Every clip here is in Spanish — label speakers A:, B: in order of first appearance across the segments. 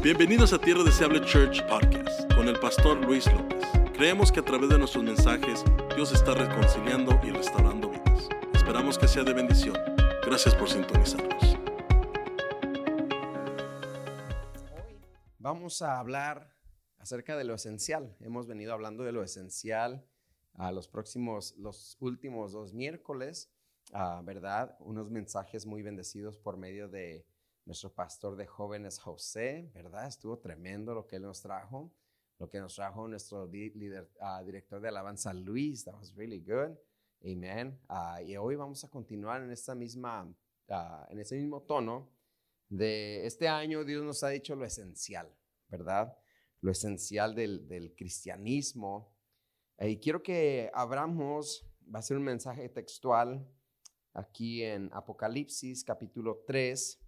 A: Bienvenidos a Tierra Deseable Church Podcast con el pastor Luis López. Creemos que a través de nuestros mensajes Dios está reconciliando y restaurando vidas. Esperamos que sea de bendición. Gracias por sintonizarnos.
B: Hoy vamos a hablar acerca de lo esencial. Hemos venido hablando de lo esencial a los próximos, los últimos dos miércoles, ah, ¿verdad? Unos mensajes muy bendecidos por medio de nuestro pastor de jóvenes José, ¿verdad? Estuvo tremendo lo que él nos trajo, lo que nos trajo nuestro líder, ah, director de alabanza Luis, that was really good, amen. Ah, y hoy vamos a continuar en esta misma, ah, en ese mismo tono de este año Dios nos ha dicho lo esencial, ¿verdad? Lo esencial del, cristianismo. y quiero que abramos, va a ser un mensaje textual aquí en Apocalipsis capítulo 3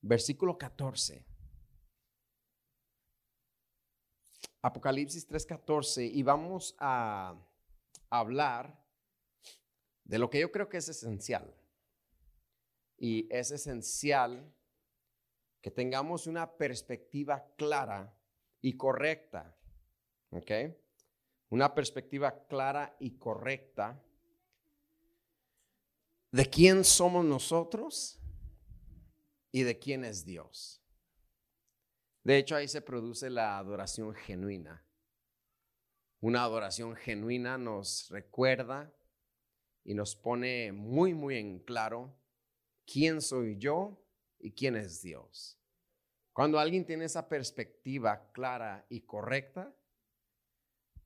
B: versículo 14. Apocalipsis 3:14 y vamos a hablar de lo que yo creo que es esencial. Y es esencial que tengamos una perspectiva clara y correcta. ¿Ok? Una perspectiva clara y correcta de quién somos nosotros y de quién es Dios. De hecho, ahí se produce la adoración genuina. Una adoración genuina nos recuerda y nos pone muy, muy en claro quién soy yo y quién es Dios. Cuando alguien tiene esa perspectiva clara y correcta,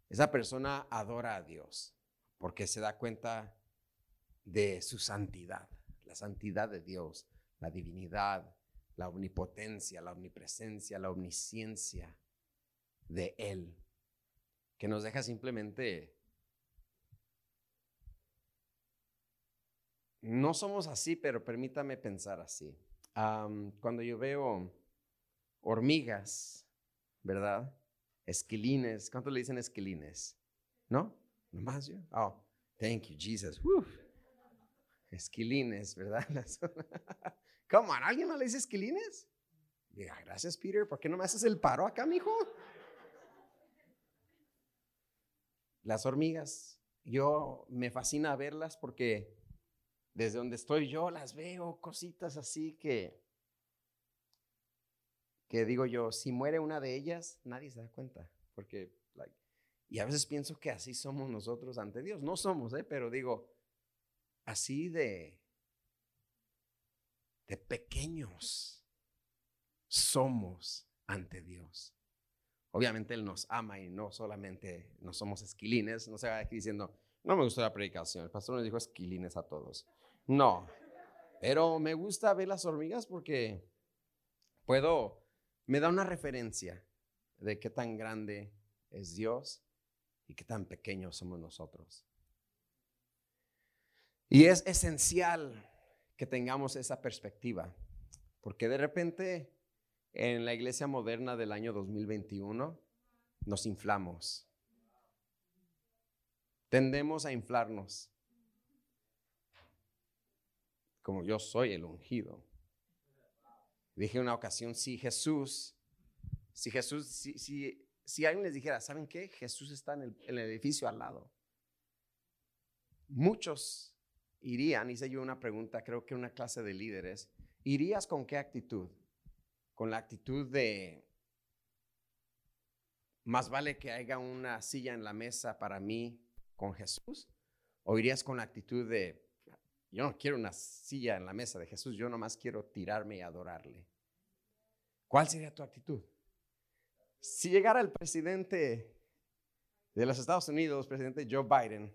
B: esa persona adora a Dios porque se da cuenta de su santidad, la santidad de Dios, la divinidad, la omnipotencia, la omnipresencia, la omnisciencia de Él, que nos deja simplemente... No somos así, pero permítame pensar así. cuando yo veo hormigas, ¿verdad? Esquilines, ¿cuánto le dicen esquilines? ¿No? ¿Nomás yo? Oh, thank you, Jesus. Esquilines, ¿verdad? ¿Cómo? ¿Alguien no le dice esquilines? Diga, gracias, Peter. ¿Por qué no me haces el paro acá, mijo? Las hormigas, yo me fascina verlas porque desde donde estoy yo las veo, cositas así que, que digo yo, si muere una de ellas, nadie se da cuenta. Porque, y a veces pienso que así somos nosotros ante Dios. No somos, ¿eh? pero digo, así de de pequeños somos ante Dios. Obviamente Él nos ama y no solamente no somos esquilines. No se va aquí diciendo, no me gustó la predicación. El pastor nos dijo esquilines a todos. No, pero me gusta ver las hormigas porque puedo, me da una referencia de qué tan grande es Dios y qué tan pequeños somos nosotros. Y es esencial que tengamos esa perspectiva, porque de repente en la iglesia moderna del año 2021 nos inflamos. Tendemos a inflarnos. Como yo soy el ungido. Dije una ocasión, si Jesús, si Jesús, si, si, si alguien les dijera, ¿saben qué? Jesús está en el, en el edificio al lado. Muchos irían, hice yo una pregunta, creo que una clase de líderes, ¿irías con qué actitud? Con la actitud de, más vale que haya una silla en la mesa para mí con Jesús? ¿O irías con la actitud de, yo no quiero una silla en la mesa de Jesús, yo nomás quiero tirarme y adorarle? ¿Cuál sería tu actitud? Si llegara el presidente de los Estados Unidos, presidente Joe Biden,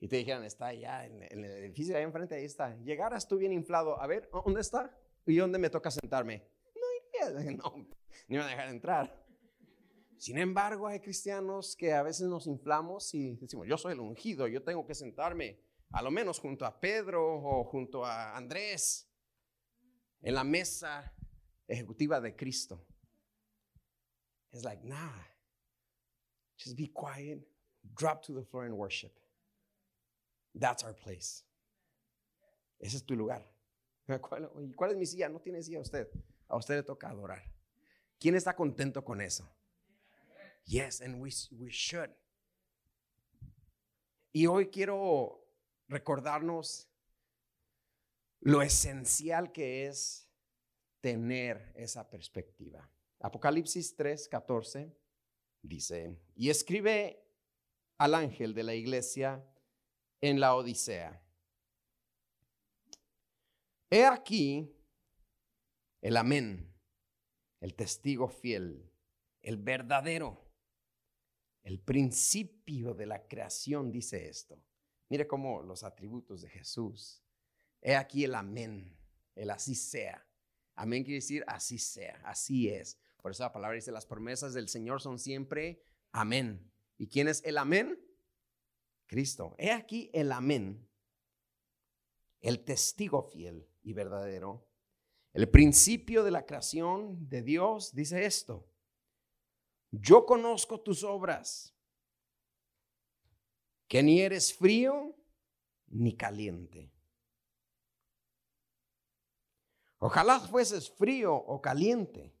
B: y te dijeran, está allá en, el edificio ahí enfrente, ahí está. Llegaras tú bien inflado, a ver, ¿dónde está? ¿Y dónde me toca sentarme? No iría, no, ni me a dejar entrar. Sin embargo, hay cristianos que a veces nos inflamos y decimos, yo soy el ungido, yo tengo que sentarme, a lo menos junto a Pedro o junto a Andrés, en la mesa ejecutiva de Cristo. Es like, nah, just be quiet, drop to the floor and worship. That's our place. Ese es tu lugar. ¿Cuál, ¿Cuál es mi silla? No tiene silla usted. A usted le toca adorar. ¿Quién está contento con eso? Yes, and we, we should. Y hoy quiero recordarnos lo esencial que es tener esa perspectiva. Apocalipsis 3, 14 dice, y escribe al ángel de la iglesia en la Odisea. He aquí el amén, el testigo fiel, el verdadero, el principio de la creación dice esto. Mire cómo los atributos de Jesús. He aquí el amén, el así sea. Amén quiere decir así sea, así es. Por eso la palabra dice, las promesas del Señor son siempre amén. ¿Y quién es el amén? Cristo. He aquí el amén, el testigo fiel y verdadero. El principio de la creación de Dios dice esto. Yo conozco tus obras, que ni eres frío ni caliente. Ojalá fueses frío o caliente.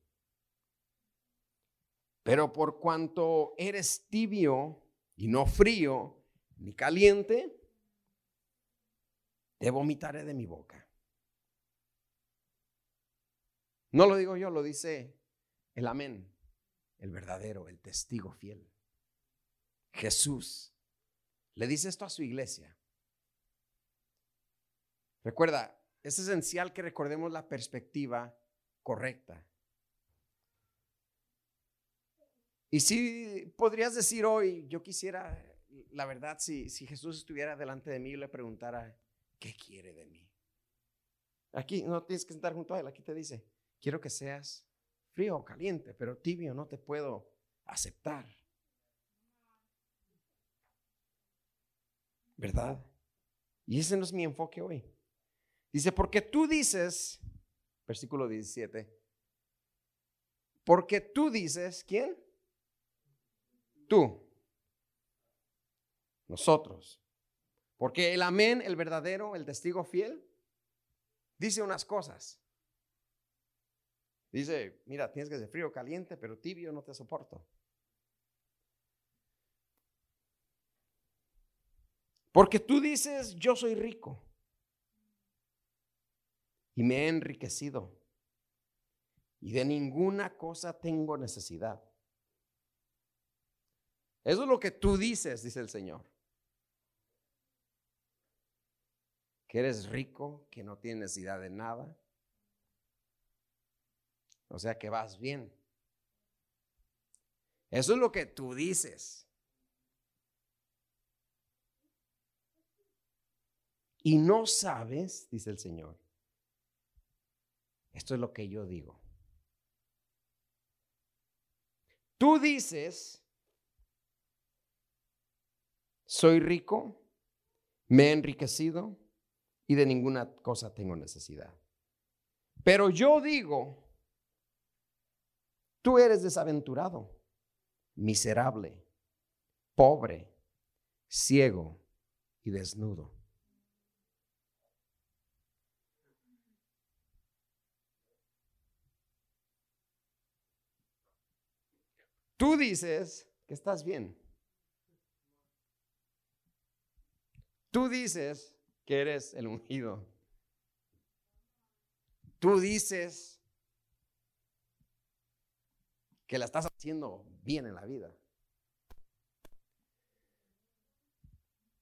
B: Pero por cuanto eres tibio y no frío ni caliente, te vomitaré de mi boca. No lo digo yo, lo dice el amén, el verdadero, el testigo fiel. Jesús le dice esto a su iglesia. Recuerda, es esencial que recordemos la perspectiva correcta. Y si podrías decir hoy, yo quisiera, la verdad, si, si Jesús estuviera delante de mí y le preguntara, ¿qué quiere de mí? Aquí no tienes que estar junto a él, aquí te dice, quiero que seas frío o caliente, pero tibio no te puedo aceptar. ¿Verdad? Y ese no es mi enfoque hoy. Dice, porque tú dices, versículo 17, porque tú dices, ¿quién? Tú. Nosotros. Porque el amén, el verdadero, el testigo fiel, dice unas cosas. Dice, mira, tienes que ser frío, caliente, pero tibio no te soporto. Porque tú dices, yo soy rico y me he enriquecido y de ninguna cosa tengo necesidad. Eso es lo que tú dices, dice el Señor. Que eres rico, que no tienes necesidad de nada. O sea que vas bien. Eso es lo que tú dices. Y no sabes, dice el Señor. Esto es lo que yo digo. Tú dices soy rico, me he enriquecido y de ninguna cosa tengo necesidad. Pero yo digo, tú eres desaventurado, miserable, pobre, ciego y desnudo. Tú dices que estás bien. Tú dices que eres el ungido. Tú dices que la estás haciendo bien en la vida.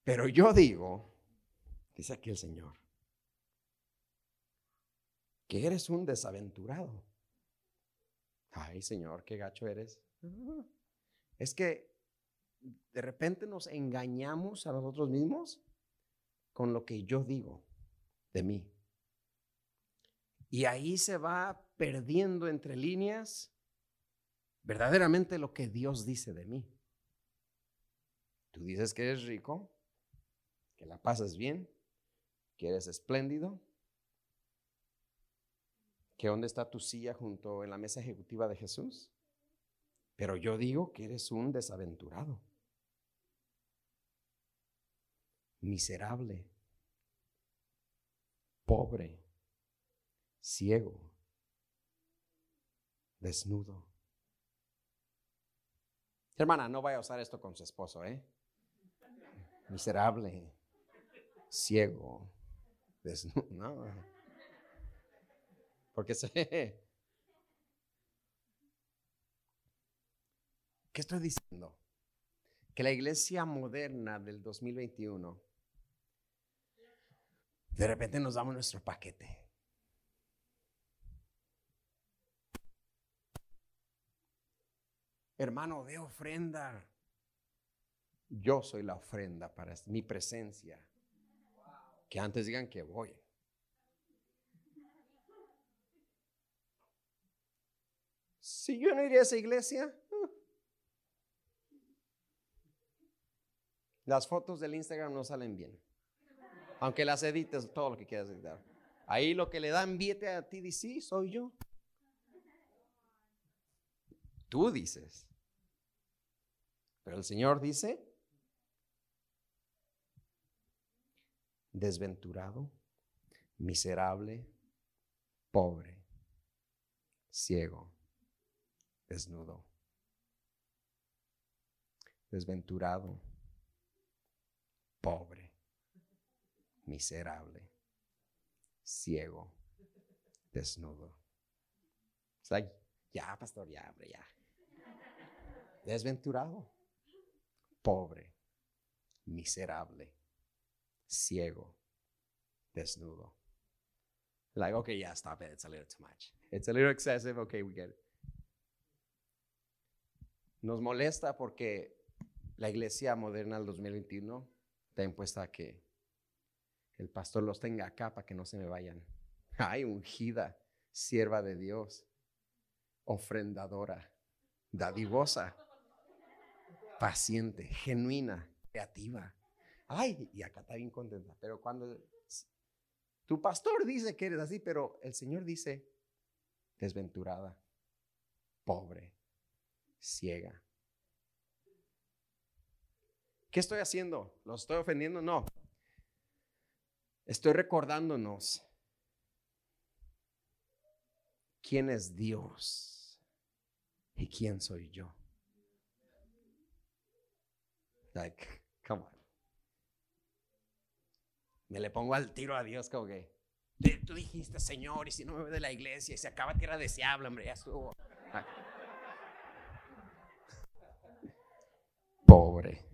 B: Pero yo digo, dice aquí el Señor, que eres un desaventurado. Ay, Señor, qué gacho eres. Es que de repente nos engañamos a nosotros mismos con lo que yo digo de mí. Y ahí se va perdiendo entre líneas verdaderamente lo que Dios dice de mí. Tú dices que eres rico, que la pasas bien, que eres espléndido, que dónde está tu silla junto en la mesa ejecutiva de Jesús. Pero yo digo que eres un desaventurado miserable, pobre, ciego, desnudo. Hermana, no vaya a usar esto con su esposo, ¿eh? Miserable, ciego, desnudo. No. Porque se... ¿Qué estoy diciendo? Que la iglesia moderna del 2021 de repente nos damos nuestro paquete. Hermano, de ofrenda. Yo soy la ofrenda para mi presencia. Que antes digan que voy. Si yo no iría a esa iglesia, uh. Las fotos del Instagram no salen bien. Aunque las edites, todo lo que quieras editar. Ahí lo que le da enviete a ti, sí, soy yo. Tú dices. Pero el Señor dice, desventurado, miserable, pobre, ciego, desnudo, desventurado, pobre, miserable, ciego, desnudo. ya, pastor, ya, ya. Desventurado pobre, miserable, ciego, desnudo. Like, okay, yeah, stop it. It's a little too much. It's a little excessive. Okay, we get it. Nos molesta porque la iglesia moderna del 2021 está impuesta a que el pastor los tenga acá para que no se me vayan. Ay, ungida, sierva de Dios, ofrendadora, dadivosa paciente, genuina, creativa. Ay, y acá está bien contenta. Pero cuando tu pastor dice que eres así, pero el Señor dice desventurada, pobre, ciega. ¿Qué estoy haciendo? ¿Lo estoy ofendiendo? No. Estoy recordándonos quién es Dios y quién soy yo. Like, come on. Me le pongo al tiro a Dios como que, tú dijiste, Señor, y si no me ve de la iglesia y se acaba tierra deseable, hombre, ya estuvo. Pobre,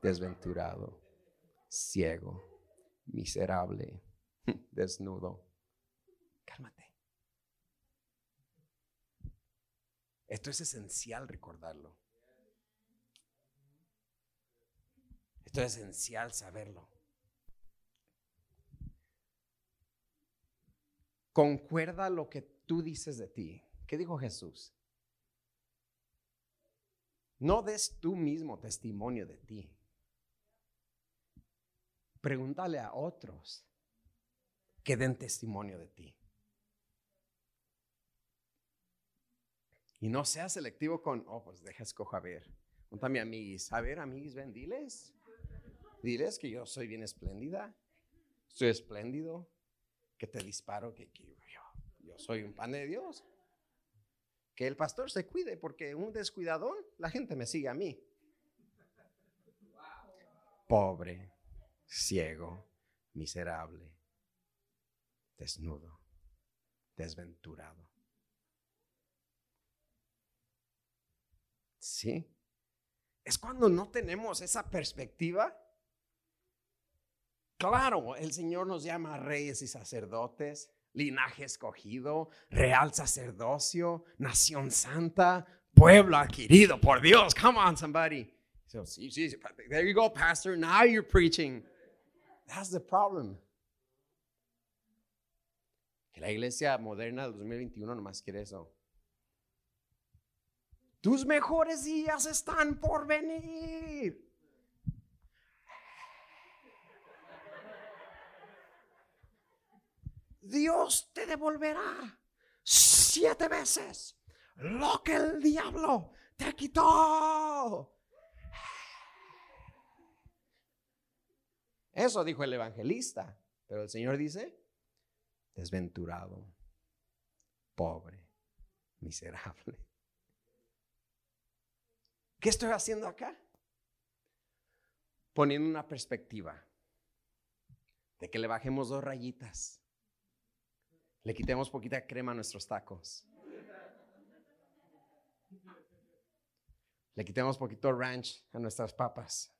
B: desventurado, ciego, miserable, desnudo. Cálmate. Esto es esencial recordarlo. Esto es esencial saberlo. Concuerda lo que tú dices de ti. ¿Qué dijo Jesús? No des tú mismo testimonio de ti. Pregúntale a otros que den testimonio de ti. Y no seas selectivo con, oh, pues deja escojo a ver. Junta a mi amiguis. A ver, amiguis, ven, diles. Diles que yo soy bien espléndida, soy espléndido, que te disparo, que, yo, yo soy un pan de Dios. Que el pastor se cuide porque un descuidadón, la gente me sigue a mí. Pobre, ciego, miserable, desnudo, desventurado. ¿Sí? Es cuando no tenemos esa perspectiva Claro, el Señor nos llama reyes y sacerdotes, linaje escogido, real sacerdocio, nación santa, pueblo adquirido por Dios. Come on, somebody. So, there you go, Pastor. Now you're preaching. That's the problem. Que la iglesia moderna del 2021 nomás quiere eso. Tus mejores días están por venir. Dios te devolverá siete veces lo que el diablo te quitó. Eso dijo el evangelista, pero el Señor dice, desventurado, pobre, miserable. ¿Qué estoy haciendo acá? Poniendo una perspectiva de que le bajemos dos rayitas, le quitemos poquita crema a nuestros tacos, le quitemos poquito ranch a nuestras papas.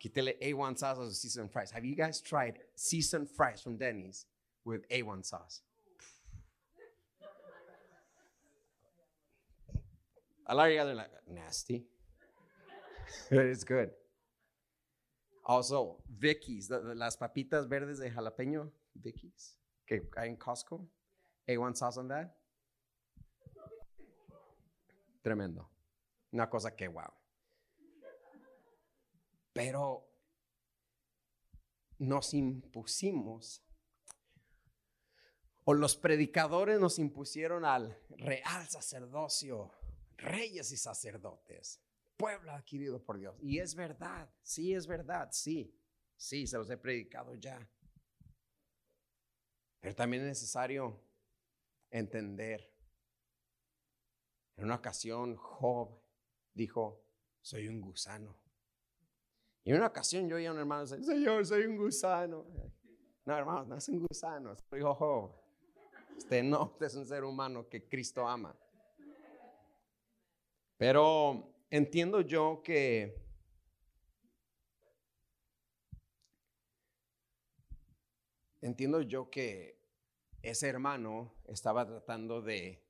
B: Quítele A1 sauce los seasoned fries. Have you guys tried seasoned fries from Denny's with A1 sauce? A lot of you guys are like, nasty. But it's good. Also, Vicky's, the- the- las papitas verdes de jalapeño, Vicky's, que hay en Costco. A1 sauce on that. Tremendo. Una cosa que wow. Pero nos impusimos, o los predicadores nos impusieron al real sacerdocio, reyes y sacerdotes, pueblo adquirido por Dios. Y es verdad, sí es verdad, sí, sí, se los he predicado ya. Pero también es necesario entender. En una ocasión, Job dijo, soy un gusano. En una ocasión yo oí a un hermano decir, Señor, soy un gusano. No, hermano, no es un gusano, soy Job. Usted no, usted es un ser humano que Cristo ama. Pero entiendo yo que entiendo yo que ese hermano estaba tratando de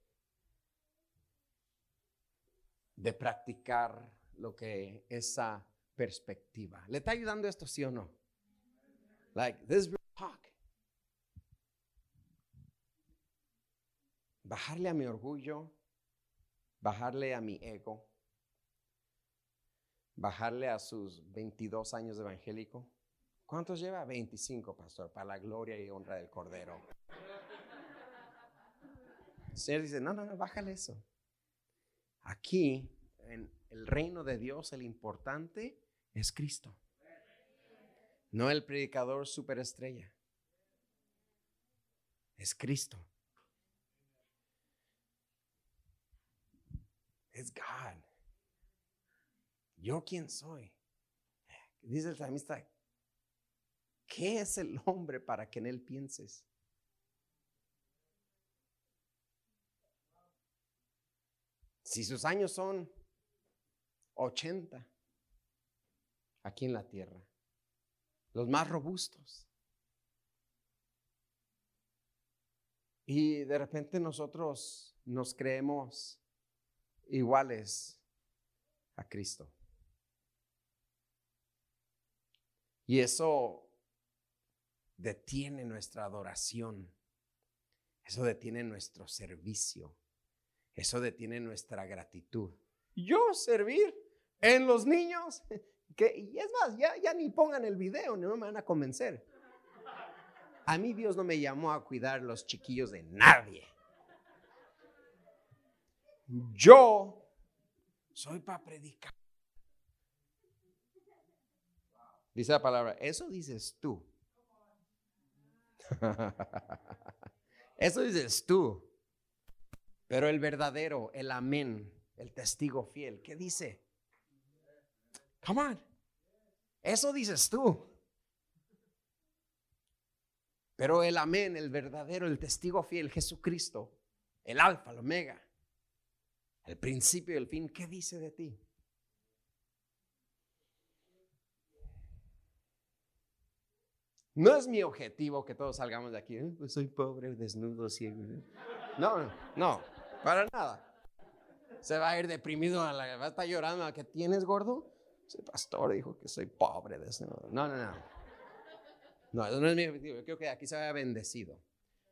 B: de practicar lo que esa perspectiva. ¿Le está ayudando esto sí o no? Like this talk. Bajarle a mi orgullo, bajarle a mi ego, bajarle a sus 22 años de evangélico. ¿Cuántos lleva? 25, pastor, para la gloria y honra del Cordero. El Señor dice, no, no, no, bájale eso. Aquí, en el reino de Dios, el importante es Cristo. No el predicador superestrella. Es Cristo. Es God. ¿Yo quién soy? Dice el salmista, ¿qué es el hombre para que en él pienses? Si sus años son 80 aquí en la tierra, los más robustos. Y de repente nosotros nos creemos iguales a Cristo. Y eso detiene nuestra adoración. Eso detiene nuestro servicio. Eso detiene nuestra gratitud. Yo servir en los niños. Y es más, ya, ya ni pongan el video, no me van a convencer. A mí Dios no me llamó a cuidar los chiquillos de nadie. Yo soy para predicar. Dice la palabra, eso dices tú. Eso dices tú. Pero el verdadero, el amén, el testigo fiel, ¿qué dice? Come on. Eso dices tú. Pero el amén, el verdadero, el testigo fiel, Jesucristo, el alfa, el omega, el principio y el fin, ¿qué dice de ti? No es mi objetivo que todos salgamos de aquí. "Eh, pues soy pobre, desnudo, ciego. No, no, para nada. Se va a ir deprimido, va a estar llorando. ¿a ¿Qué tienes, gordo? Ese pastor dijo que soy pobre, desnudo. No, no, no. No, eso no es mi objetivo. Yo creo que aquí se vaya bendecido,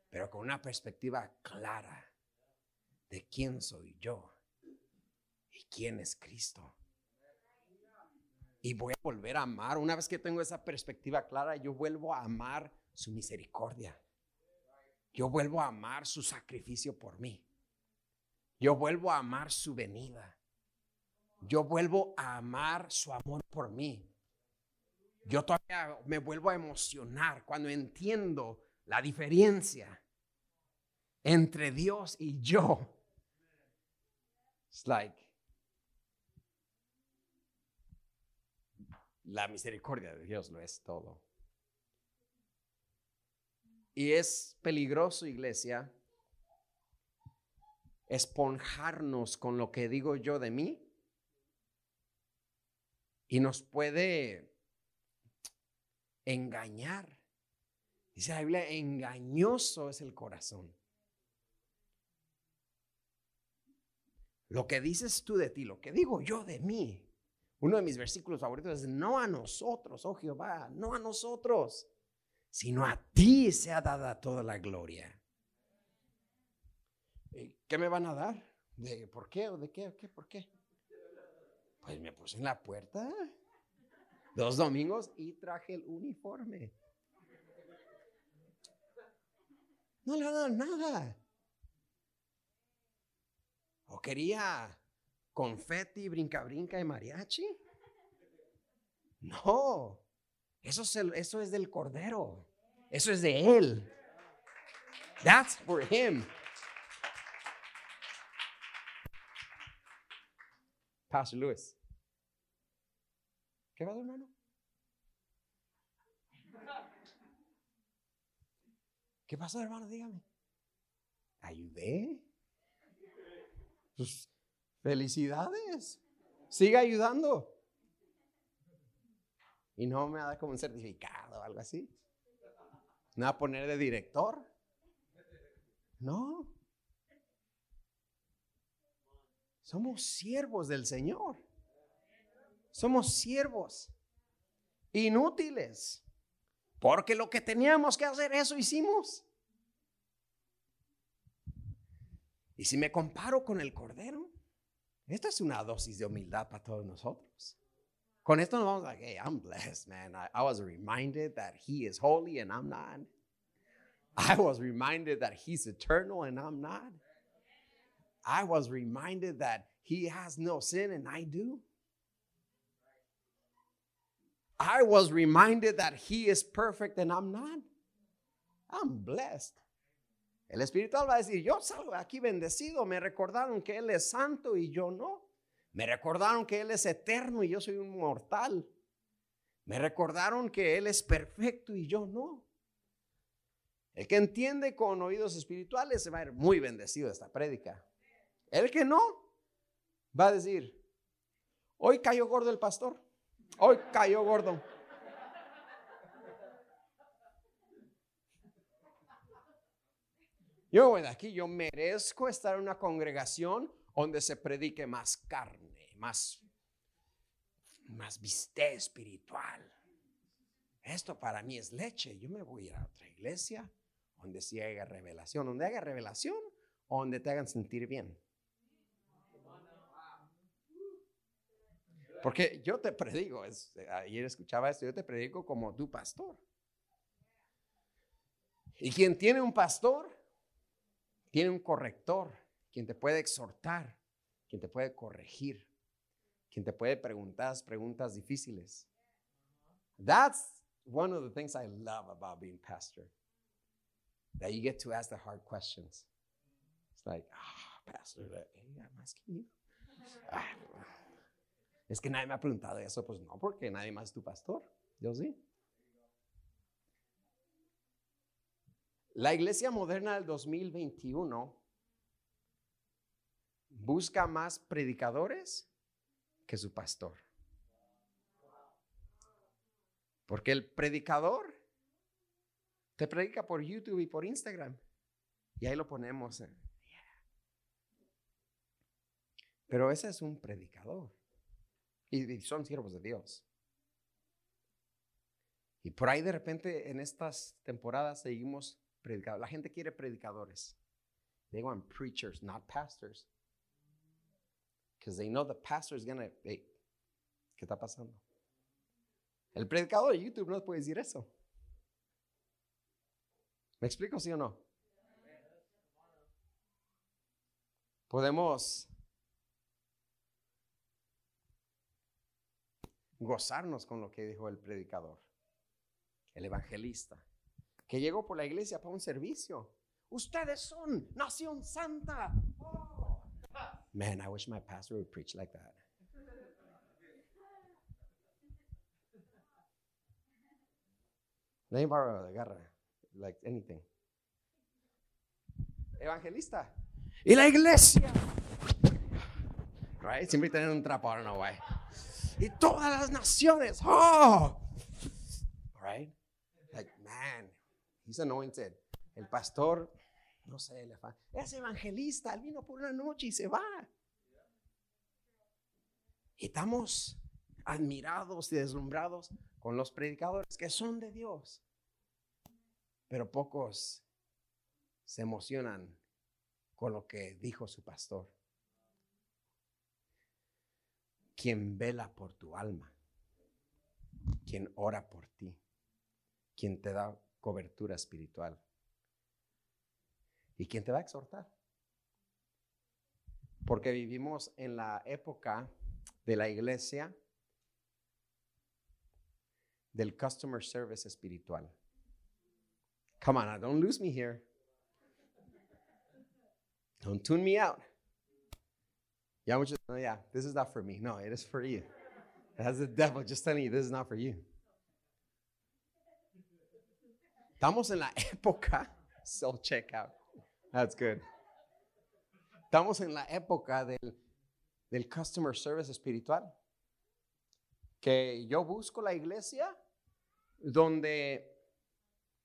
B: pero con una perspectiva clara de quién soy yo y quién es Cristo. Y voy a volver a amar. Una vez que tengo esa perspectiva clara, yo vuelvo a amar su misericordia. Yo vuelvo a amar su sacrificio por mí. Yo vuelvo a amar su venida. Yo vuelvo a amar su amor por mí. Yo todavía me vuelvo a emocionar cuando entiendo la diferencia entre Dios y yo. It's like la misericordia de Dios lo es todo. Y es peligroso, iglesia, esponjarnos con lo que digo yo de mí y nos puede engañar. Dice la Biblia, engañoso es el corazón. Lo que dices tú de ti, lo que digo yo de mí. Uno de mis versículos favoritos es, no a nosotros, oh Jehová, no a nosotros, sino a ti se ha dada toda la gloria. ¿Qué me van a dar? ¿De por qué o de qué qué? ¿Por qué? Pues me puse en la puerta dos domingos y traje el uniforme. No le dan nada. ¿O quería confeti, brinca, brinca y mariachi? No, eso es, eso es del Cordero. Eso es de Él. That's for Him. Pastor Lewis. ¿Qué va, hermano? ¿Qué pasó, hermano? Dígame. Ayudé. Pues, felicidades. Siga ayudando. Y no me va a dar como un certificado o algo así. ¿No va a poner de director? No. Somos siervos del Señor. Somos siervos inútiles. Porque lo que teníamos que hacer, eso hicimos. Y si me comparo con el Cordero, esta es una dosis de humildad para todos nosotros. Con esto nos vamos a hey, I'm blessed, man. I was reminded that He is holy and I'm not. I was reminded that He's eternal and I'm not. I was reminded that he has no sin and I do. I was reminded that he is perfect and I'm not. I'm blessed. El espiritual va a decir, yo salgo aquí bendecido. Me recordaron que Él es santo y yo no. Me recordaron que Él es eterno y yo soy un mortal. Me recordaron que Él es perfecto y yo no. El que entiende con oídos espirituales se va a ir muy bendecido esta prédica. El que no, va a decir, hoy cayó gordo el pastor, hoy cayó gordo. Yo voy de aquí, yo merezco estar en una congregación donde se predique más carne, más, más viste espiritual. Esto para mí es leche. Yo me voy a ir a otra iglesia donde sí haya revelación, donde haya revelación, donde te hagan sentir bien. Porque yo te predigo, ayer escuchaba esto, yo te predico como tu pastor. Y quien tiene un pastor, tiene un corrector, quien te puede exhortar, quien te puede corregir, quien te puede preguntar preguntas difíciles. That's one of the things I love about being pastor. That you get to ask the hard questions. It's like, ah, pastor, hey, I'm asking you. Es que nadie me ha preguntado eso. Pues no, porque nadie más es tu pastor. Yo sí. La iglesia moderna del 2021 busca más predicadores que su pastor. Porque el predicador te predica por YouTube y por Instagram. Y ahí lo ponemos. Pero ese es un predicador. Y, son siervos de Dios. Y por ahí de repente en estas temporadas seguimos predicando. La gente quiere predicadores. They want preachers, not pastors. Because they know the pastor is going to, hey, ¿qué está pasando? El predicador de YouTube no puede decir eso. ¿Me explico, sí o no? Podemos gozarnos con lo que dijo el predicador, el evangelista, que llegó por la iglesia para un servicio. Ustedes son nación santa. Oh. Man, I wish my pastor would preach like that. Let me borrow the garra, like anything. Evangelista. Y la iglesia. Right? Siempre tienen un trapo, I don't know why. Y todas las naciones. Oh. Right? Like, man, he's anointed. El pastor, no sé, le es evangelista. Él vino por una noche y se va. Y estamos admirados y deslumbrados con los predicadores que son de Dios. Pero pocos se emocionan con lo que dijo su pastor. Quien vela por tu alma, quien ora por ti, quien te da cobertura espiritual y quien te va a exhortar. Porque vivimos en la época de la iglesia del customer service espiritual. Come on, don't lose me here. Don't tune me out. Yeah, muchos, no, yeah, this is not for me. No, it is for you. That's the devil just telling you this is not for you. Estamos en la época, self checkout. That's good. Estamos en la época del, del customer service espiritual. Que yo busco la iglesia donde,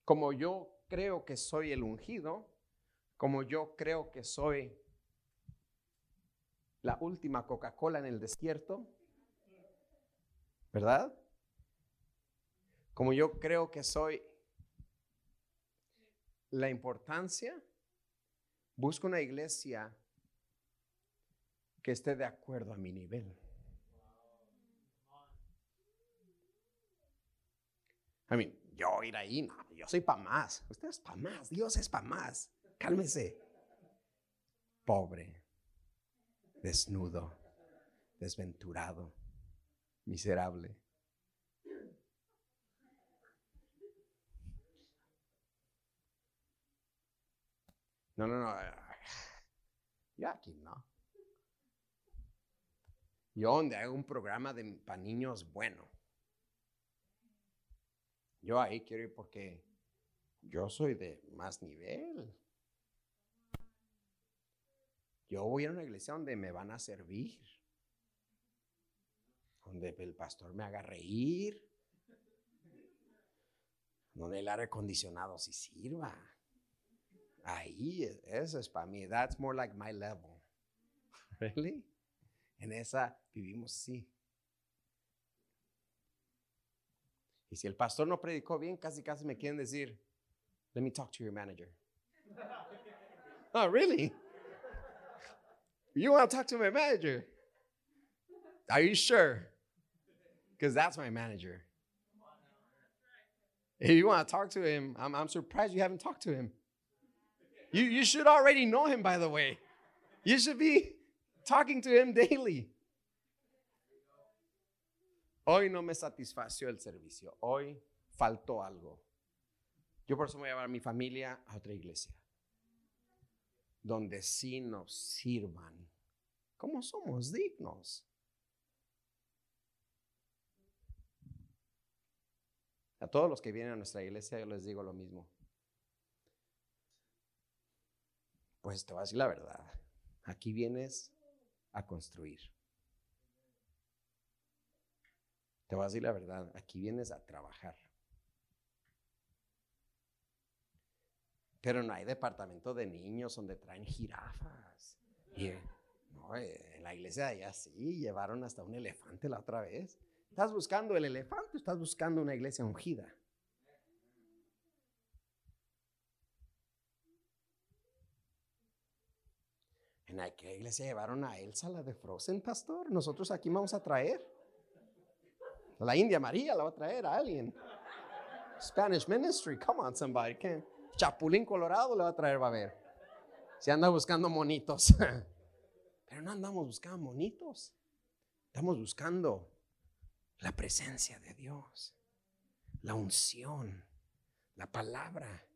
B: como yo creo que soy el ungido, como yo creo que soy la última Coca-Cola en el desierto, ¿verdad? Como yo creo que soy la importancia, busco una iglesia que esté de acuerdo a mi nivel. I mean, yo ir ahí, no, yo soy para más. Usted es para más, Dios es para más. Cálmese. Pobre, desnudo, desventurado, miserable. No, no, no. Yo aquí no. Yo donde hago un programa de para niños bueno. Yo ahí quiero ir porque yo soy de más nivel. Yo voy a una iglesia donde me van a servir. Donde el pastor me haga reír. Donde el aire acondicionado sí sirva. Ahí, eso es para mí. That's more like my level. Really? En esa vivimos así. Y si el pastor no predicó bien, casi casi me quieren decir, let me talk to your manager. oh, really? You want to talk to my manager? Are you sure? Because that's my manager. If you want to talk to him, I'm, I'm surprised you haven't talked to him. You, you should already know him, by the way. You should be talking to him daily. Hoy no me satisfació el servicio. Hoy faltó algo. Yo por eso me voy a llevar a mi familia a otra iglesia. Donde sí nos sirvan. como somos dignos? A todos los que vienen a nuestra iglesia yo les digo lo mismo. Pues te voy a decir la verdad. Aquí vienes a construir. Te voy a decir la verdad. Aquí vienes a trabajar. Pero no hay departamento de niños donde traen jirafas. Y, no, eh, en la iglesia de allá sí, llevaron hasta un elefante la otra vez. ¿Estás buscando el elefante estás buscando una iglesia ungida? ¿En qué iglesia llevaron a Elsa, la de Frozen, pastor? Nosotros aquí vamos a traer. La India María la va a traer a alguien. Spanish Ministry, come on somebody. Can- Chapulín Colorado le va a traer, va a ver. Si anda buscando monitos. Pero no andamos buscando monitos. Estamos buscando la presencia de Dios, la unción, la palabra.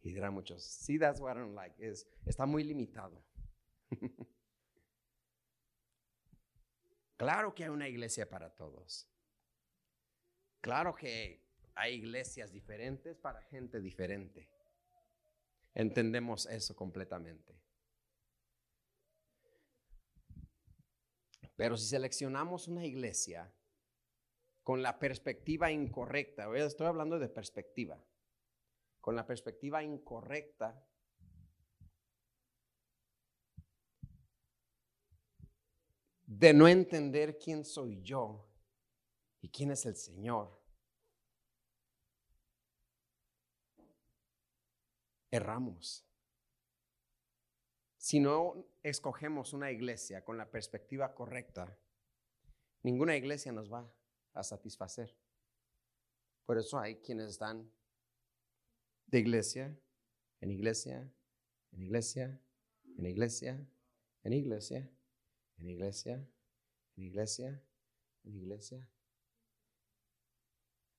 B: Y dirán muchos, sí, that's what I don't like. Es, está muy limitado. claro que hay una iglesia para todos. Claro que hay iglesias diferentes para gente diferente. Entendemos eso completamente. Pero si seleccionamos una iglesia con la perspectiva incorrecta, estoy hablando de perspectiva, con la perspectiva incorrecta, de no entender quién soy yo y quién es el Señor, erramos. Si no escogemos una iglesia con la perspectiva correcta, ninguna iglesia nos va a satisfacer. Por eso hay quienes están de iglesia en iglesia, en iglesia, en iglesia, en iglesia, en iglesia, en iglesia, en iglesia.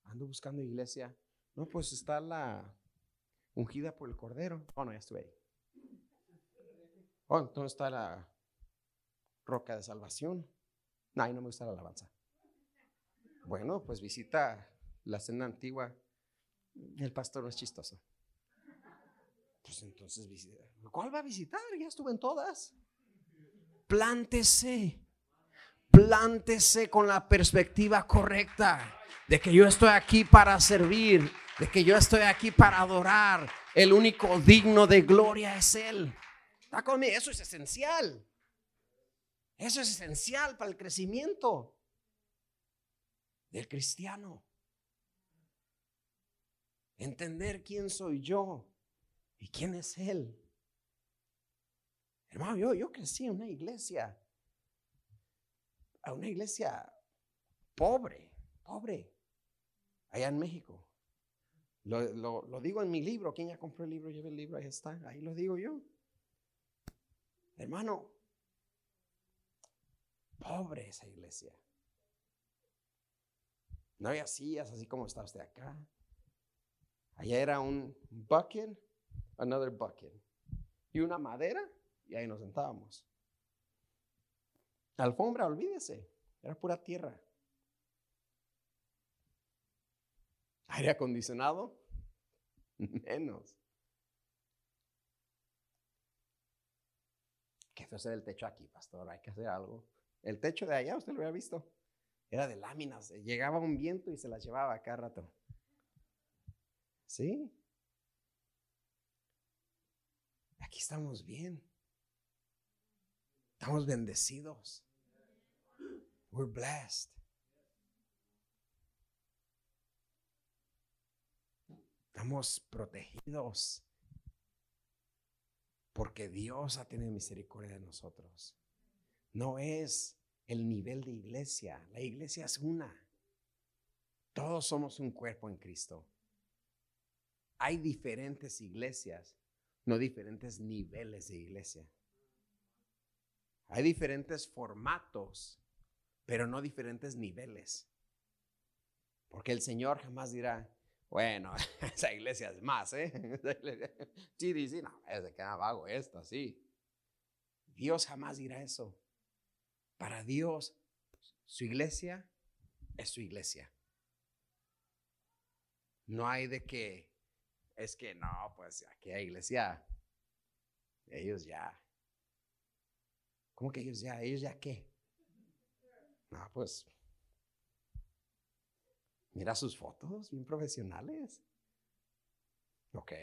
B: Ando buscando iglesia. No, pues está la ungida por el Cordero. Oh, no, ya estuve ahí. Oh, ¿dónde está la roca de salvación? No, ahí no me gusta la alabanza. Bueno, pues visita la cena antigua. El pastor no es chistoso. Pues entonces visita. ¿Cuál va a visitar? Ya estuve en todas. Plántese. Plántese con la perspectiva correcta de que yo estoy aquí para servir, de que yo estoy aquí para adorar. El único digno de gloria es Él. ¿Está conmigo? Eso es esencial. Eso es esencial para el crecimiento del cristiano. Entender quién soy yo y quién es Él. Hermano, yo, yo crecí en una iglesia, a una iglesia pobre, pobre, allá en México. Lo, lo, digo en mi libro. ¿Quién ya compró el libro? Lleva el libro, ahí está. Ahí lo digo yo. Hermano, pobre esa iglesia. No había sillas así como está usted acá. Allá era un bucket, another bucket. Y una madera, y ahí nos sentábamos. Alfombra, olvídese, era pura tierra. Aire acondicionado, menos. ¿Qué fue hacer el techo aquí, pastor? Hay que hacer algo. El techo de allá, usted lo había visto. Era de láminas. Llegaba un viento y se las llevaba cada rato. ¿Sí? Aquí estamos bien. Estamos bendecidos. We're blessed. Estamos protegidos porque Dios ha tenido misericordia de nosotros. No es el nivel de iglesia, la iglesia es una. Todos somos un cuerpo en Cristo. Hay diferentes iglesias, no diferentes niveles de iglesia. Hay diferentes formatos, pero no diferentes niveles. Porque el Señor jamás dirá, bueno, esa iglesia es más, ¿eh? Sí, dice, no, es de que vago esta, sí. Dios jamás dirá eso. Para Dios, su iglesia es su iglesia. No hay de que, es que no, pues aquí hay iglesia. Ellos ya. ¿Cómo que ellos ya? ¿Ellos ya qué? No, pues Mira sus fotos, bien profesionales. Ok.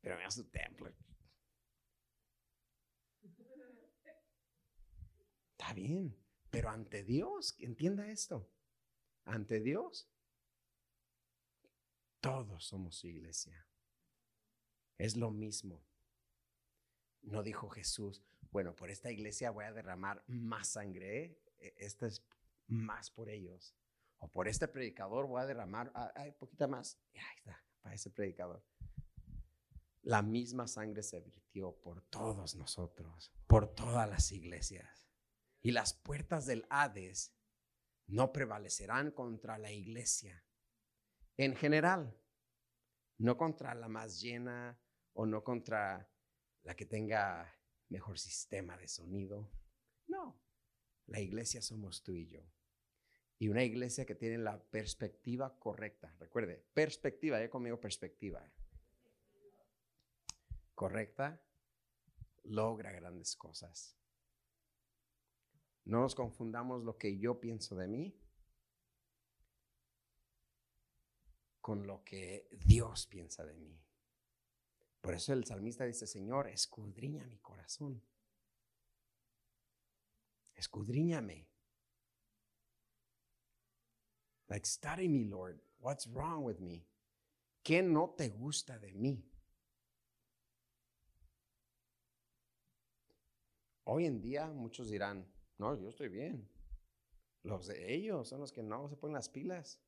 B: Pero mira su templo. Está bien, pero ante Dios, entienda esto. Ante Dios, todos somos su iglesia. Es lo mismo. No dijo Jesús, bueno, por esta iglesia voy a derramar más sangre. E, este es más por ellos. O por este predicador voy a derramar, un poquito más. Y ahí está, para ese predicador. la misma sangre se virtió por todos nosotros, por todas las iglesias. Y las puertas del Hades no prevalecerán contra la iglesia en general, no contra la más llena o no contra la que tenga mejor sistema de sonido. No, la iglesia somos tú y yo. Y una iglesia que tiene la perspectiva correcta. Recuerde, perspectiva, ya conmigo perspectiva correcta logra grandes cosas. No nos confundamos lo que yo pienso de mí con lo que Dios piensa de mí. Por eso el salmista dice, Señor, escudriña mi corazón. Escudriñame. Like, study me, Lord. What's wrong with me? ¿Qué no te gusta de mí? Hoy en día muchos dirán, no, yo estoy bien. Los de ellos son los que no se ponen las pilas.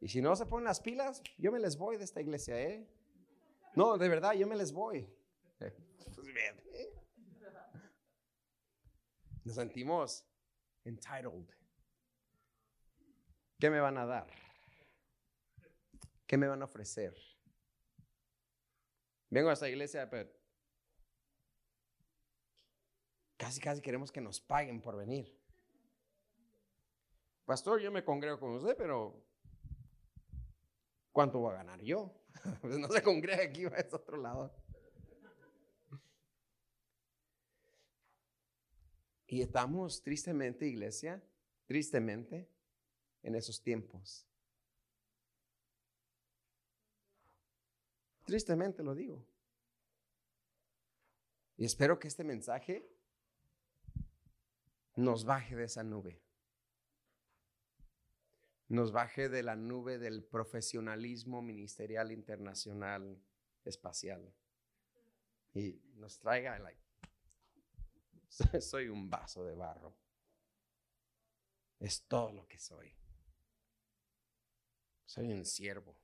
B: Y si no se ponen las pilas, yo me les voy de esta iglesia, ¿eh? No, de verdad, yo me les voy. Nos sentimos entitled. ¿Qué me van a dar? ¿Qué me van a ofrecer? Vengo a esta iglesia, pero Casi, casi queremos que nos paguen por venir. Pastor, yo me congrego con usted, pero ¿cuánto voy a ganar yo? Pues no se congrega aquí, va a otro lado. Y estamos tristemente, iglesia, tristemente, en esos tiempos. Tristemente lo digo. Y espero que este mensaje nos baje de esa nube. Nos baje de la nube del profesionalismo ministerial internacional espacial. Y nos traiga, soy un vaso de barro. Es todo lo que soy. Soy un siervo.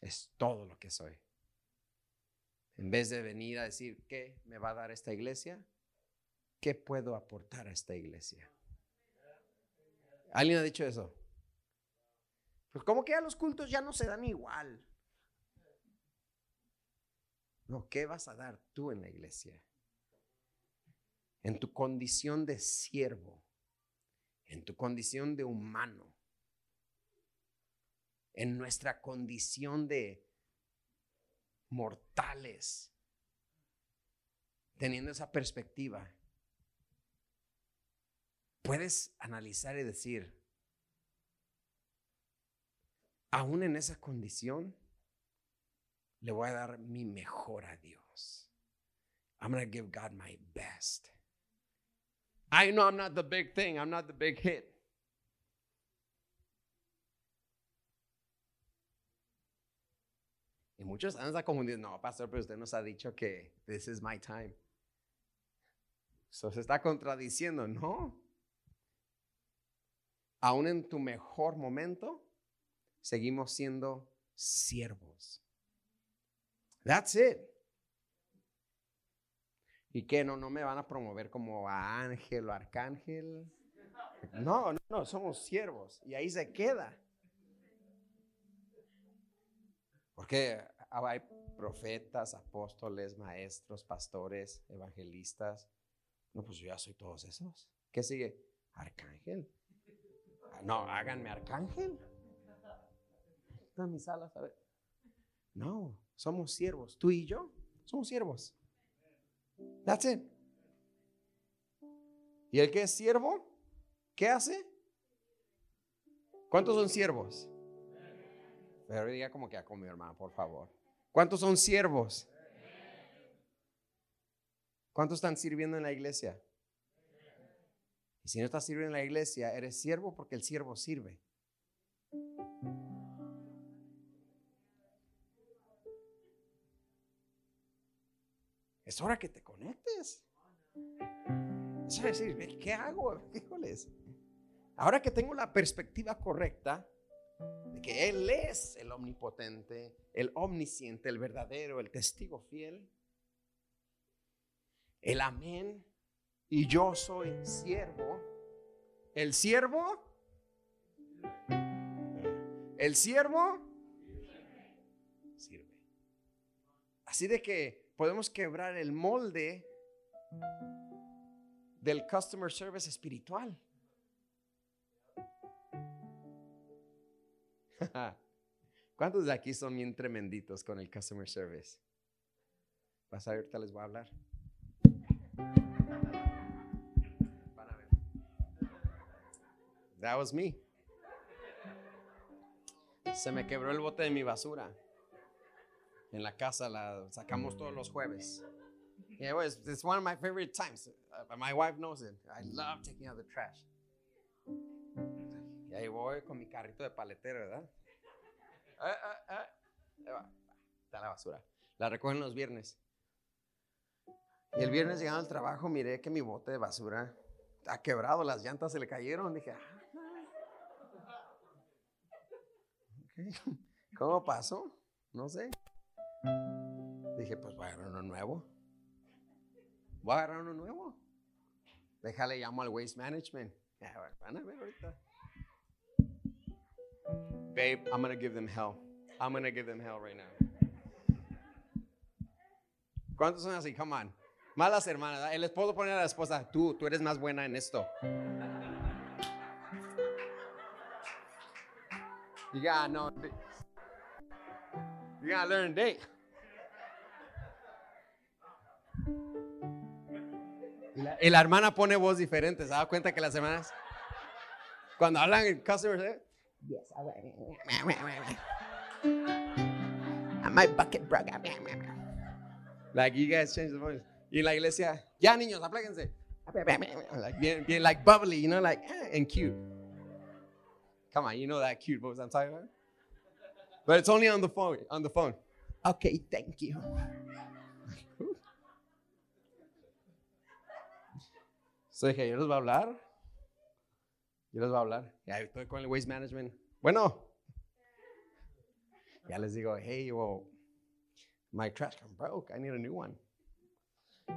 B: Es todo lo que soy. En vez de venir a decir, ¿qué me va a dar esta iglesia? ¿qué puedo aportar a esta iglesia? ¿Alguien ha dicho eso? Pues como que a los cultos ya no se dan igual. No, ¿qué vas a dar tú en la iglesia? En tu condición de siervo, en tu condición de humano, en nuestra condición de mortales, teniendo esa perspectiva puedes analizar y decir, aún en esa condición, le voy a dar mi mejor a Dios. I'm going to give God my best. I know I'm not the big thing, I'm not the big hit. Y muchos andan confundidos. No, pastor, pero usted nos ha dicho que this is my time. So se está contradiciendo, ¿no? aún en tu mejor momento, seguimos siendo siervos. That's it. ¿Y qué? ¿No, no me van a promover como a ángel o arcángel? No, no, no, somos siervos. Y ahí se queda. Porque hay profetas, apóstoles, maestros, pastores, evangelistas. No, pues yo ya soy todos esos. ¿Qué sigue? Arcángel. No, háganme arcángel. No, mis alas, a ver. No, somos siervos. Tú y yo somos siervos. That's it. ¿Y el que es siervo? ¿Qué hace? ¿Cuántos son siervos? Pero diga como que a mi hermano, por favor. ¿Cuántos son siervos? ¿Cuántos están sirviendo en la iglesia? Y si no estás sirviendo en la iglesia, eres siervo porque el siervo sirve. Es hora que te conectes. Es decir, ¿qué hago? Híjoles. Ahora que tengo la perspectiva correcta, de que Él es el omnipotente, el omnisciente, el verdadero, el testigo fiel, el amén, y yo soy siervo. El siervo, el siervo sirve. Así de que podemos quebrar el molde del customer service espiritual. ¿Cuántos de aquí son bien tremenditos con el customer service? Vas a ver, ahorita les voy a hablar. That was me. Se me quebró el bote de mi basura. En la casa la sacamos todos los jueves. Yeah, it was, it's one of my favorite times. Uh, my wife knows it. I love taking out the trash. Y ahí voy con mi carrito de paletero, ¿verdad? Ah, ah, ah. Está la basura. La recogen los viernes. Y el viernes llegando al trabajo miré que mi bote de basura ha quebrado, las llantas se le cayeron. Dije, okay. ¿cómo pasó? No sé. Dije, pues voy a agarrar uno nuevo. Voy a agarrar uno nuevo. Déjale, llamo al Waste Management. Van a ver ahorita. Babe, I'm going to give them hell. I'm going to give them hell right now. ¿Cuántos son así? Come on. Malas hermanas. El esposo pone a la esposa, tú, tú eres más buena en esto. You gotta know. You gotta learn date. Y la, hermana pone voz diferente. ¿Se da cuenta que las hermanas, cuando hablan en customer service, Yes, I My bucket broke. Like you guys change the voice. Y en la iglesia, ya niños, apláquense. Like bien, bien, like bubbly, you know, like eh, and cute. Come on, you know that cute voice I'm talking about. But it's only on the phone. On the phone. Okay, thank you. So dije, yo les voy a hablar yo les voy a hablar. Ya estoy con el Waste Management. Bueno. Ya les digo, hey, well, my trash can broke. I need a new one.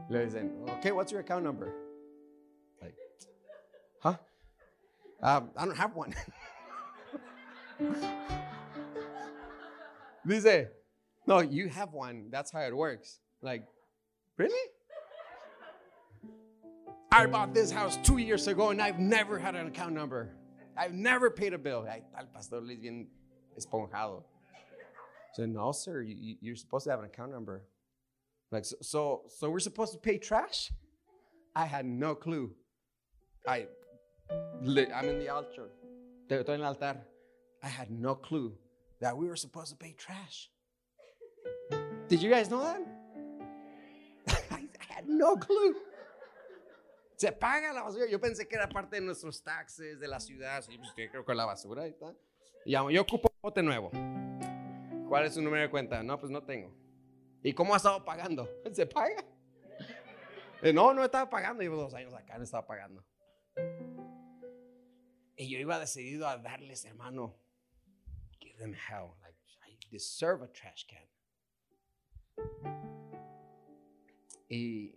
B: Le dicen, okay, what's your account number? Like, huh? Um, I don't have one. Dice, no, you have one. That's how it works. Like, really? I bought this house two years ago and I've never had an account number. I've never paid a bill. Ay, tal pastor Luis bien esponjado. So no, sir, you, you're supposed to have an account number. Like so, so, so we're supposed to pay trash. I had no clue. I, I'm in the altar. Estoy en el altar. I had no clue that we were supposed to pay trash. Did you guys know that? I had no clue. Se paga la basura. Yo pensé que era parte de nuestros taxes de la ciudad. Sí, pues creo que la basura y tal. Y yo ocupo un bote nuevo. ¿Cuál es su número de cuenta? No, pues no tengo. ¿Y cómo ha estado pagando? ¿Se paga? Eh, no, no estaba pagando. Llevo dos años acá, no estaba pagando. Y yo iba decidido a darles, hermano, them hell. Like, I deserve a trash can. Y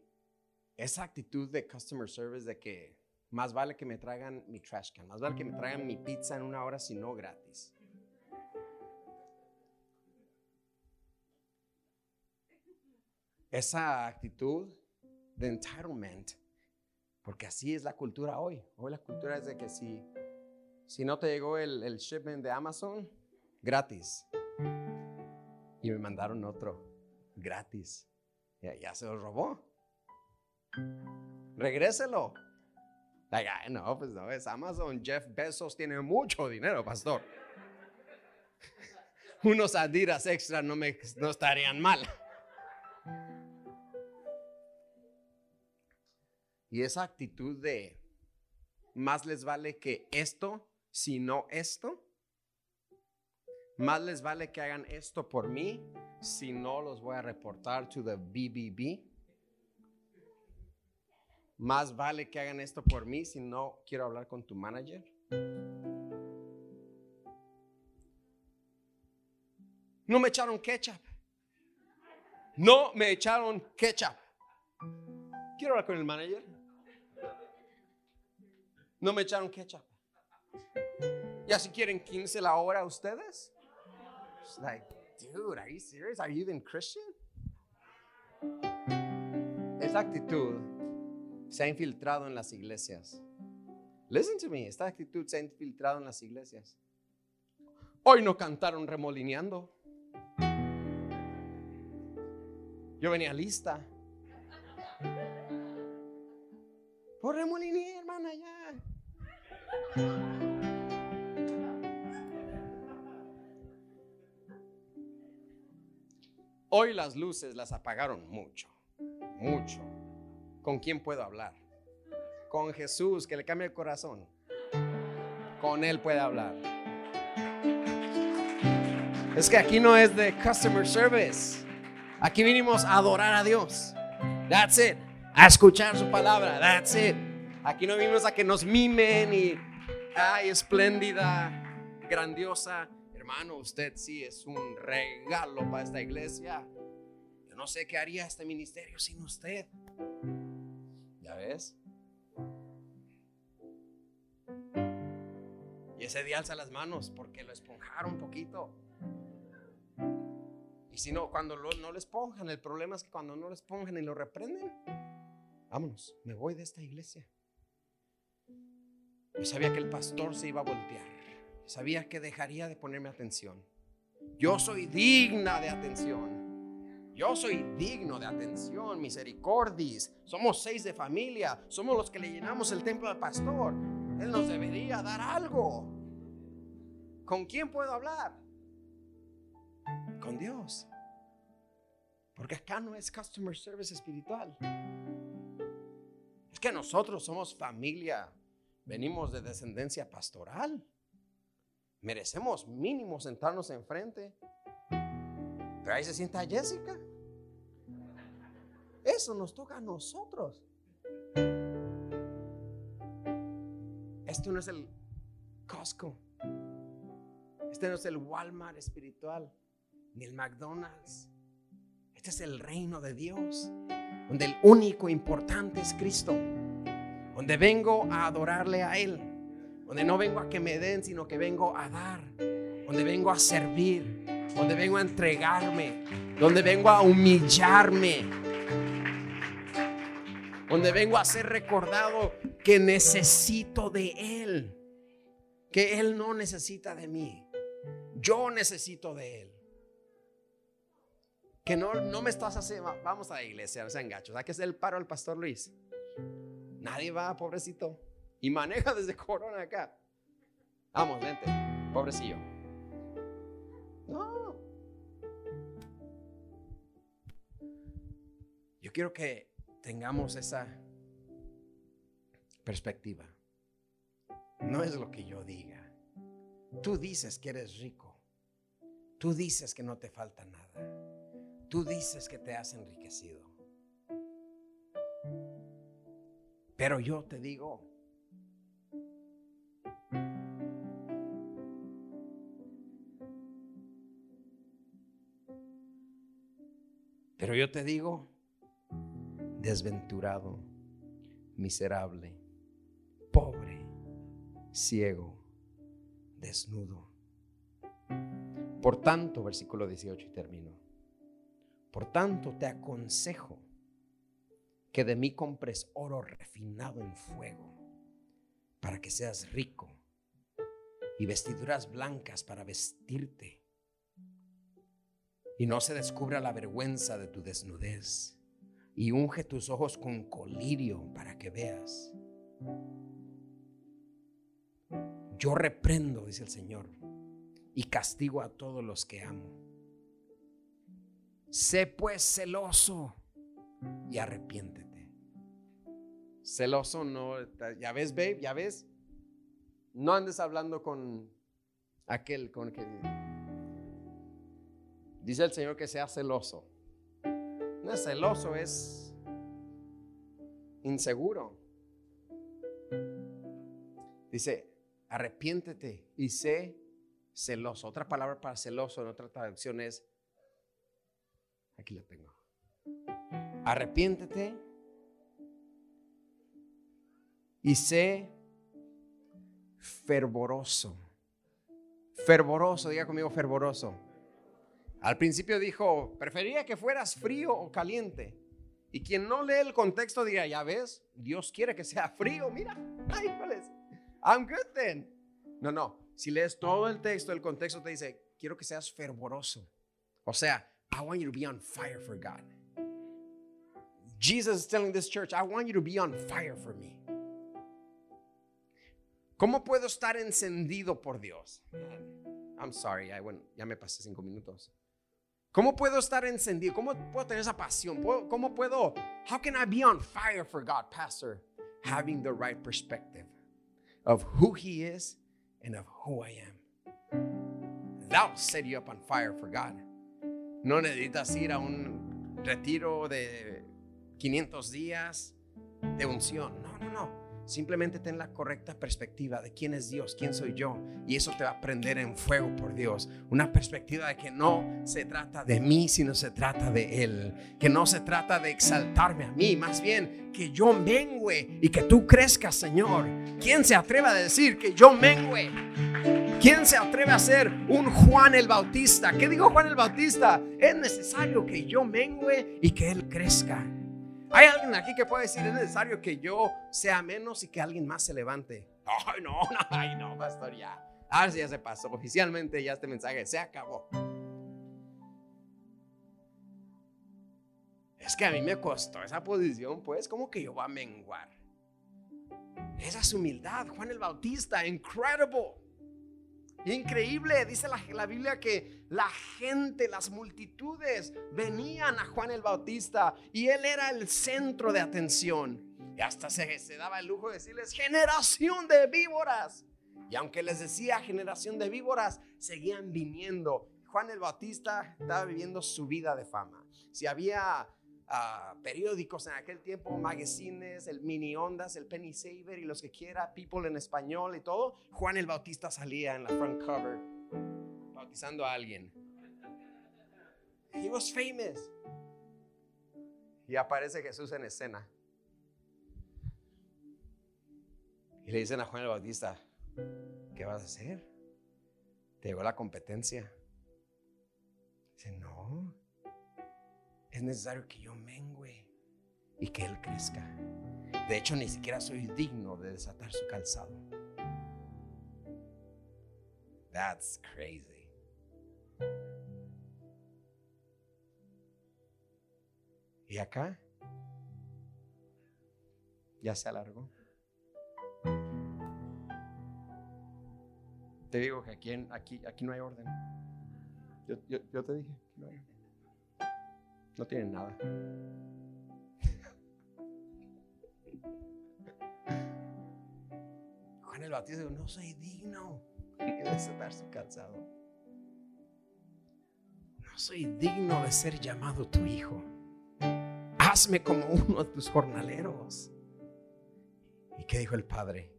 B: esa actitud de customer service de que más vale que me traigan mi trash can, más vale que me traigan mi pizza en una hora si no gratis. Esa actitud de entitlement, porque así es la cultura hoy. Hoy la cultura es de que si, si no te llegó el, el shipment de Amazon, gratis. Y me mandaron otro, gratis. Ya, ya se lo robó. Regréselo. no, pues no, es Amazon. Jeff Bezos tiene mucho dinero, pastor. Unos Adidas extra no, me, no estarían mal. Y esa actitud de más les vale que esto, si no esto. Más les vale que hagan esto por mí, si no los voy a reportar to the BBB. Más vale que hagan esto por mí si no quiero hablar con tu manager. No me echaron ketchup. No me echaron ketchup. Quiero hablar con el manager. No me echaron ketchup. ¿Ya si quieren 15 la hora ustedes? Like, dude, are you serious? Are you even Christian? Esa actitud se ha infiltrado en las iglesias. Listen to me, esta actitud se ha infiltrado en las iglesias. Hoy no cantaron remolineando. Yo venía lista. Por remolinear, hermana, ya. Hoy las luces las apagaron mucho, mucho. ¿Con quién puedo hablar? Con Jesús, que le cambia el corazón. Con Él puede hablar. Es que aquí no es de customer service. Aquí vinimos a adorar a Dios. That's it. A escuchar su palabra. That's it. Aquí no vinimos a que nos mimen y, ay, espléndida, grandiosa. Hermano, usted sí es un regalo para esta iglesia. Yo no sé qué haría este ministerio sin usted. ¿Ya ves? Y ese día alza las manos porque lo esponjaron un poquito. Y si no, cuando no lo esponjan, el problema es que cuando no lo esponjan y lo reprenden, vámonos, me voy de esta iglesia. Yo sabía que el pastor se iba a voltear. Sabía que dejaría de ponerme atención. Yo soy digna de atención. Yo soy digno de atención, misericordis. Somos seis de familia. Somos los que le llenamos el templo al pastor. Él nos debería dar algo. ¿Con quién puedo hablar? Con Dios. Porque acá no es customer service espiritual. Es que nosotros somos familia. Venimos de descendencia pastoral. Merecemos mínimo sentarnos enfrente. Pero ahí se sienta Jessica. Eso nos toca a nosotros. Esto no es el Costco. Este no es el Walmart espiritual, ni el McDonald's. Este es el reino de Dios, donde el único importante es Cristo, donde vengo a adorarle a Él, donde no vengo a que me den, sino que vengo a dar, donde vengo a servir, donde vengo a entregarme, donde vengo a humillarme, donde vengo a ser recordado que necesito de Él, que Él no necesita de mí, yo necesito de Él. Que no, no me estás haciendo, vamos a la iglesia, no sean gachos, hay que hacer el paro al pastor Luis. Nadie va, pobrecito, y maneja desde Corona acá. Vamos, vente, pobrecillo. No. Yo quiero que tengamos esa perspectiva. No es lo que yo diga. Tú dices que eres rico. Tú dices que no te falta nada. Tú dices que te has enriquecido. Pero yo te digo, pero yo te digo, desventurado, miserable, pobre, ciego, desnudo. Por tanto, versículo 18 y termino. Por tanto, te aconsejo que de mí compres oro refinado en fuego, para que seas rico, y vestiduras blancas para vestirte, y no se descubra la vergüenza de tu desnudez, y unge tus ojos con colirio para que veas. Yo reprendo, dice el Señor, y castigo a todos los que amo. Sé pues celoso y arrepiéntete. Celoso no, ya ves, babe, ya ves. No andes hablando con aquel con que dice el Señor que sea celoso. No es celoso, es inseguro. Dice, arrepiéntete y sé celoso. Otra palabra para celoso en otra traducción es, aquí la tengo, arrepiéntete y sé fervoroso. Fervoroso, diga conmigo fervoroso. Al principio dijo, prefería que fueras frío o caliente. Y quien no lee el contexto diría, ya ves, Dios quiere que sea frío, mira. Ay, I'm good then. No, no. Si lees todo el texto, el contexto te dice, quiero que seas fervoroso. O sea, I want you to be on fire for God. Jesus is telling this church, I want you to be on fire for me. ¿Cómo puedo estar encendido por Dios? I'm sorry, I went, ya me pasé cinco minutos. ¿Cómo puedo estar encendido? ¿Cómo puedo tener esa pasión? ¿Cómo puedo? How can I be on fire for God, Pastor? Having the right perspective of who He is and of who I am. That'll set you up on fire for God. No necesitas ir a un retiro de 500 días de unción. Simplemente ten la correcta perspectiva de quién es Dios, quién soy yo. Y eso te va a prender en fuego por Dios. Una perspectiva de que no se trata de mí, sino se trata de Él. Que no se trata de exaltarme a mí, más bien que yo mengue y que tú crezcas, Señor. ¿Quién se atreve a decir que yo mengue? ¿Quién se atreve a ser un Juan el Bautista? ¿Qué dijo Juan el Bautista? Es necesario que yo mengue y que Él crezca. ¿Hay alguien aquí que puede decir, es necesario que yo sea menos y que alguien más se levante? Ay, no, no, ay, no, pastor, ya. Ahora sí ya se pasó. Oficialmente ya este mensaje se acabó. Es que a mí me costó esa posición, pues, como que yo voy a menguar? Esa es humildad. Juan el Bautista, incredible. Increíble, dice la, Biblia que la gente, las multitudes venían a Juan el Bautista y él era el centro de atención. Y hasta se, se daba el lujo de decirles, generación de víboras. Y aunque les decía generación de víboras, seguían viniendo. Juan el Bautista estaba viviendo su vida de fama. Si había periódicos en aquel tiempo, magazines, el Mini Ondas, el Penny Saver y los que quiera, People en español y todo, Juan el Bautista salía en la front cover bautizando a alguien. He was famous. Y aparece Jesús en escena. Y le dicen a Juan el Bautista, ¿qué vas a hacer? Te llegó la competencia. Dice, no, es necesario que yo mengüe y que Él crezca. De hecho, ni siquiera soy digno de desatar su calzado. That's crazy. Y acá ya se alargó. Te digo que aquí, aquí, aquí no hay orden. Yo, yo, te dije, no hay orden. No tienen nada. Juan el Bautista dijo, no soy digno de desatar su calzado. No soy digno de ser llamado tu hijo. Hazme como uno de tus jornaleros. ¿Y qué dijo el padre?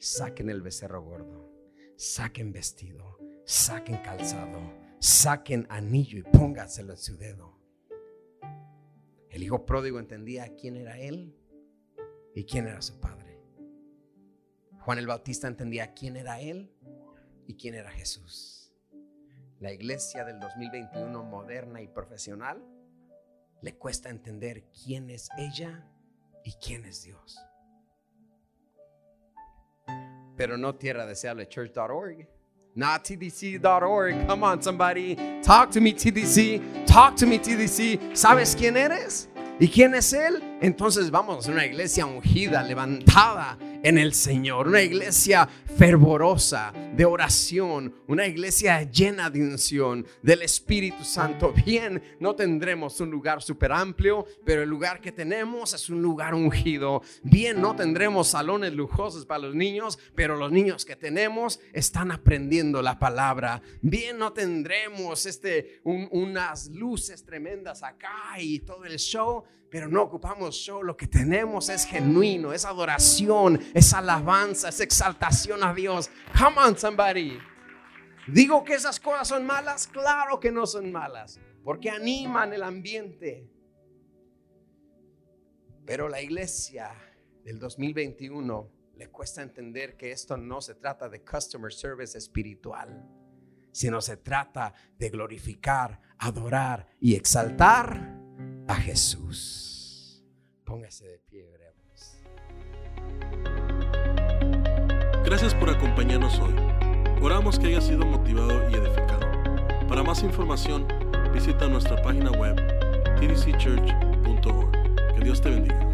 B: Saquen el becerro gordo, saquen vestido, saquen calzado, saquen anillo y póngaselo en su dedo. El hijo pródigo entendía quién era él y quién era su padre. Juan el Bautista entendía quién era él y quién era Jesús. La iglesia del 2021 moderna y profesional le cuesta entender quién es ella y quién es Dios. Pero no tierra deseable church.org. Not TDC.org. Come on, somebody. Talk to me, TDC. Talk to me, TDC. ¿Sabes quién eres? ¿Y quién es Él? Entonces vamos a una iglesia ungida, levantada en el Señor, una iglesia fervorosa de oración, una iglesia llena de unción del Espíritu Santo. Bien, no tendremos un lugar súper amplio, pero el lugar que tenemos es un lugar ungido. Bien, no tendremos salones lujosos para los niños, pero los niños que tenemos están aprendiendo la palabra. Bien, no tendremos este, unas luces tremendas acá y todo el show, pero no ocupamos show. Lo que tenemos es genuino, es adoración, es alabanza, es exaltación a Dios. Come on, somebody. Digo que esas cosas son malas, claro que no son malas, porque animan el ambiente. Pero la iglesia del 2021 le cuesta entender que esto no se trata de customer service espiritual, sino se trata de glorificar, adorar y exaltar a Jesús. Póngase de pie, veremos.
A: Gracias por acompañarnos hoy. Oramos que haya sido motivado y edificado. Para más información, visita nuestra página web tdcchurch.org. Que Dios te bendiga.